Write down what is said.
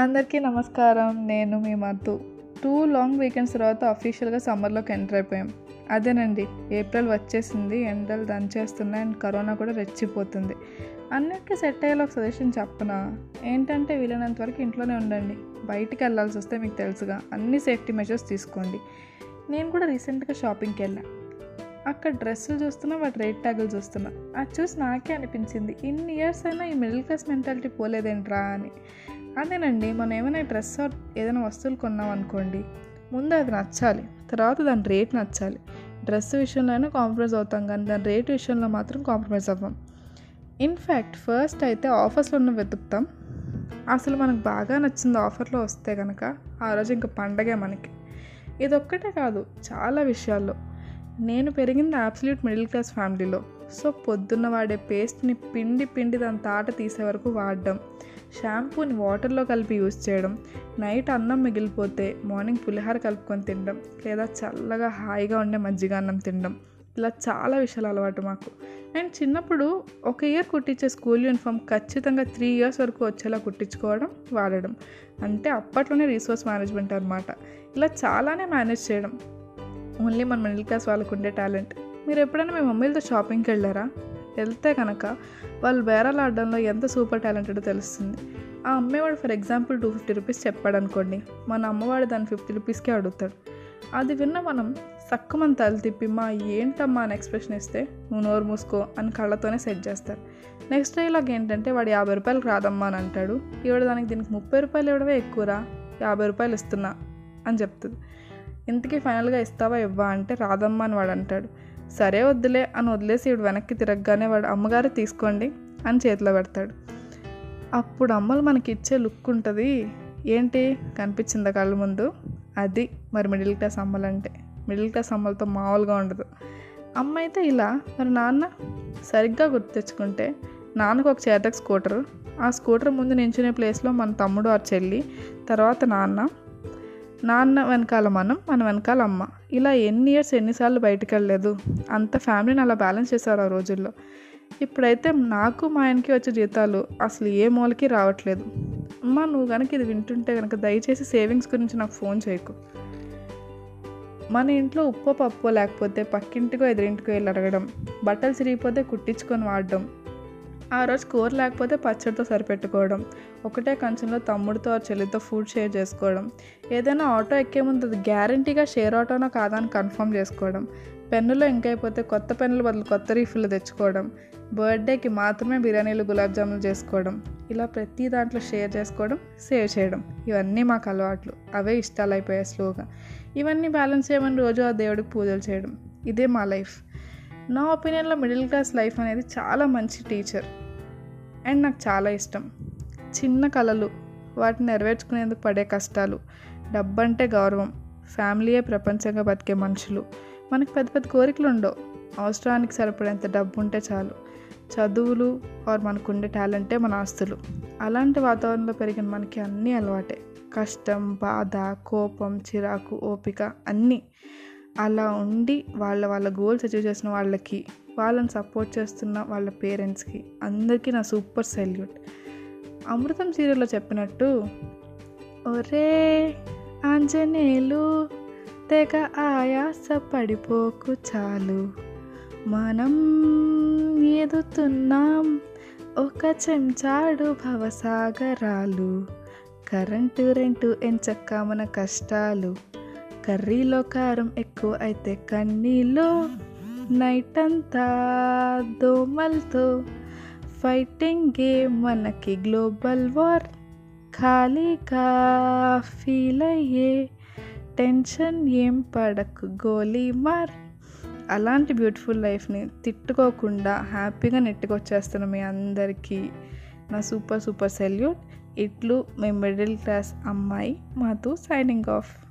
అందరికీ నమస్కారం. నేను మీ మధు. టూ లాంగ్ వీకెండ్స్ తర్వాత అఫీషియల్గా సమ్మర్లోకి ఎంటర్ అయిపోయాం. అదేనండి ఏప్రిల్ వచ్చేసింది ఎండలు దంచేస్తున్నాయి అండ్ కరోనా కూడా రెచ్చిపోతుంది. అన్నిటికీ సెట్ అయ్యేలా ఒక సజెషన్ చెప్పనా? ఏంటంటే వీలైనంత వరకు ఇంట్లోనే ఉండండి. బయటికి వెళ్ళాల్సి వస్తే మీకు తెలుసుగా. అన్ని సేఫ్టీ మెజర్స్ తీసుకోండి. నేను కూడా రీసెంట్గా షాపింగ్కి వెళ్ళా. అక్కడ డ్రెస్సులు చూస్తున్నా వాటి రేట్ ట్యాగులు చూస్తున్నా. అది చూసి నాకే అనిపించింది ఇన్ని ఇయర్స్ అయినా ఈ మిడిల్ క్లాస్ మెంటాలిటీ పోలేదేంట్రా అని. అదేనండి మనం ఏమైనా డ్రెస్ ఆర్ ఏదైనా వస్తువులు కొన్నాం అనుకోండి ముందు అది నచ్చాలి తర్వాత దాని రేట్ నచ్చాలి. డ్రెస్ విషయంలో అయినా కాంప్రమైజ్ అవుతాం కానీ దాని రేట్ విషయంలో మాత్రం కాంప్రమైజ్ అవ్వం. ఇన్ఫ్యాక్ట్ ఫస్ట్ అయితే ఆఫర్స్లో ఉన్న వెతుకుతాం. అసలు మనకు బాగా నచ్చింది ఆఫర్లో వస్తే కనుక ఆ రోజు ఇంకా పండగే మనకి. ఇదొక్కటే కాదు చాలా విషయాల్లో. నేను పెరిగింది అబ్సల్యూట్ మిడిల్ క్లాస్ ఫ్యామిలీలో సో పొద్దున్న వాడే పేస్ట్ని పిండి పిండి దాని తాట తీసే వరకు వాడడం. షాంపూని వాటర్లో కలిపి యూస్ చేయడం నైట్ అన్నం మిగిలిపోతే మార్నింగ్ పులిహార కలుపుకొని తినడం లేదా చల్లగా హాయిగా ఉండే మజ్జిగ అన్నం తినడం. ఇలా చాలా విషయాలు అలవాటు మాకు. అండ్ చిన్నప్పుడు ఒక ఇయర్ కుట్టించే స్కూల్ యూనిఫామ్ ఖచ్చితంగా త్రీ ఇయర్స్ వరకు వచ్చేలా కుట్టించుకోవడం వాడడం. అంటే అప్పట్లోనే రీసోర్స్ మేనేజ్మెంట్ అనమాట ఇలా చాలానే మేనేజ్ చేయడం. ఓన్లీ మన మిడిల్ క్లాస్ వాళ్ళకు ఉండే టాలెంట్. మీరు ఎప్పుడైనా మీ మమ్మీలతో షాపింగ్కి వెళ్ళారా? వెళ్తే కనుక వాళ్ళు బేరాలు ఆడడంలో ఎంత సూపర్ టాలెంటెడో తెలుస్తుంది. ఆ అమ్మేవాడు for example two fifty rupees చెప్పాడు అనుకోండి మన అమ్మవాడు దాన్ని ఫిఫ్టీ రూపీస్కే అడుగుతాడు. అది విన్న మనం సక్కుమని తల తిప్పి మా ఏంటమ్మా? అని ఎక్స్ప్రెషన్ ఇస్తే నువ్వు నోరు మూసుకో అని కళ్ళతోనే సెట్ చేస్తారు. నెక్స్ట్ డైలాగ్ ఏంటంటే వాడు యాభై రూపాయలకు రాదమ్మా అని అంటాడు. ఇవాడు దానికి దీనికి ముప్పై రూపాయలు ఇవ్వడమే ఎక్కువరా? యాభై రూపాయలు ఇస్తున్నా అని చెప్తుంది. ఇంతకీ ఫైనల్గా ఇస్తావా ఇవ్వా? అంటే రాదమ్మా అని వాడు అంటాడు. సరే వద్దులే అని వదిలేసి ఇవి వెనక్కి తిరగగానే వాడు అమ్మగారు తీసుకోండి అని చేతిలో పెడతాడు. అప్పుడు అమ్మలు మనకి ఇచ్చే లుక్ ఉంటుంది ఏంటి కనిపించిందా కళ్ళ ముందు? అది మరి మిడిల్ క్లాస్ అమ్మలంటే మిడిల్ క్లాస్ అమ్మలతో మామూలుగా ఉండదు. అమ్మ అయితే ఇలా మరి నాన్న సరిగ్గా గుర్తు తెచ్చుకుంటే నాన్నకు ఒక చేతకు స్కూటర్ ఆ స్కూటర్ ముందు నించునే ప్లేస్లో మన తమ్ముడు ఆ చెల్లి తర్వాత నాన్న నాన్న వెనకాల మనం మన వెనకాల అమ్మ. ఇలా ఎన్ని ఇయర్స్ ఎన్నిసార్లు బయటకు వెళ్ళలేదు అంత ఫ్యామిలీని అలా బ్యాలెన్స్ చేశారు ఆ రోజుల్లో. ఇప్పుడైతే నాకు మా ఆయనకి వచ్చే జీతాలు అసలు ఏ మూలకి రావట్లేదు. అమ్మ నువ్వు కనుక ఇది వింటుంటే కనుక దయచేసి సేవింగ్స్ గురించి నాకు ఫోన్ చేయకు. మన ఇంట్లో ఉప్పు పప్పు లేకపోతే పక్కింటికో ఎదురింటికో వెళ్ళి అడగడం బట్టలు చిరిగిపోతే కుట్టించుకొని వాడడం ఆ రోజు కూర లేకపోతే పచ్చడితో సరిపెట్టుకోవడం ఒకటే కంచంలో తమ్ముడితో చెల్లితో ఫుడ్ షేర్ చేసుకోవడం ఏదైనా ఆటో ఎక్కే ముందు అది గ్యారంటీగా షేర్ ఆటోనో కాదా అని కన్ఫర్మ్ చేసుకోవడం పెన్నులో ఇంకైపోతే కొత్త పెన్నుల బదులు కొత్త రీఫిల్ తెచ్చుకోవడం బర్త్డేకి మాత్రమే బిర్యానీలు గులాబ్ జాములు చేసుకోవడం ఇలా ప్రతి దాంట్లో షేర్ చేసుకోవడం సేవ్ చేయడం ఇవన్నీ మాకు అలవాట్లు. అవే ఇష్టాలు అయిపోయాయి స్లోగా ఇవన్నీ బ్యాలెన్స్ చేయమని రోజు ఆ దేవుడికి పూజలు చేయడం. ఇదే మా లైఫ్ నా ఒపీనియన్లో మిడిల్ క్లాస్ లైఫ్ అనేది చాలా మంచి టీచర్. అండ్ నాకు చాలా ఇష్టం. చిన్న కళలు వాటిని నెరవేర్చుకునేందుకు పడే కష్టాలు. డబ్బంటే గౌరవం. ఫ్యామిలీయే ప్రపంచంగా బతికే మనుషులు. మనకు పెద్ద పెద్ద కోరికలు ఉండవు అవసరానికి సరిపడేంత డబ్బు ఉంటే చాలు. చదువులు ఆర్ మనకుండే టాలెంటే మన ఆస్తులు. అలాంటి వాతావరణంలో పెరిగిన మనకి అన్నీ అలవాటే. కష్టం బాధ కోపం చిరాకు ఓపిక అన్నీ. అలా ఉండి వాళ్ళ వాళ్ళ గోల్స్ అచీవ్ చేసిన వాళ్ళకి వాళ్ళని సపోర్ట్ చేస్తున్న వాళ్ళ పేరెంట్స్కి అందరికీ నా సూపర్ సెల్యూట్. అమృతం సీరియల్లో చెప్పినట్టు ఒరే ఆంజనేయులు తెగ ఆయాస పడిపోకు చాలు. మనం ఎదుతున్నాం ఒక చెంచాడు భవసాగరాలు. కరెంటు రెంటు ఎంచక్క మన కష్టాలు. కర్రీలో కారం ఎక్కువ అయితే కన్నీళ్ళు నైట్ అంతా దోమలతో ఫైటింగ్ గేమ్ మనకి గ్లోబల్ వార్. ఖాళీగా ఫీల్ అయ్యే టెన్షన్ ఏం పడకు గోలీ మార్. అలాంటి బ్యూటిఫుల్ లైఫ్ని తిట్టుకోకుండా హ్యాపీగా నెట్టుకొచ్చేస్తున్న మీ అందరికీ నా సూపర్ సూపర్ సెల్యూట్. ఇట్లు మీ మిడిల్ క్లాస్ అమ్మాయి మాతో సైనింగ్ ఆఫ్.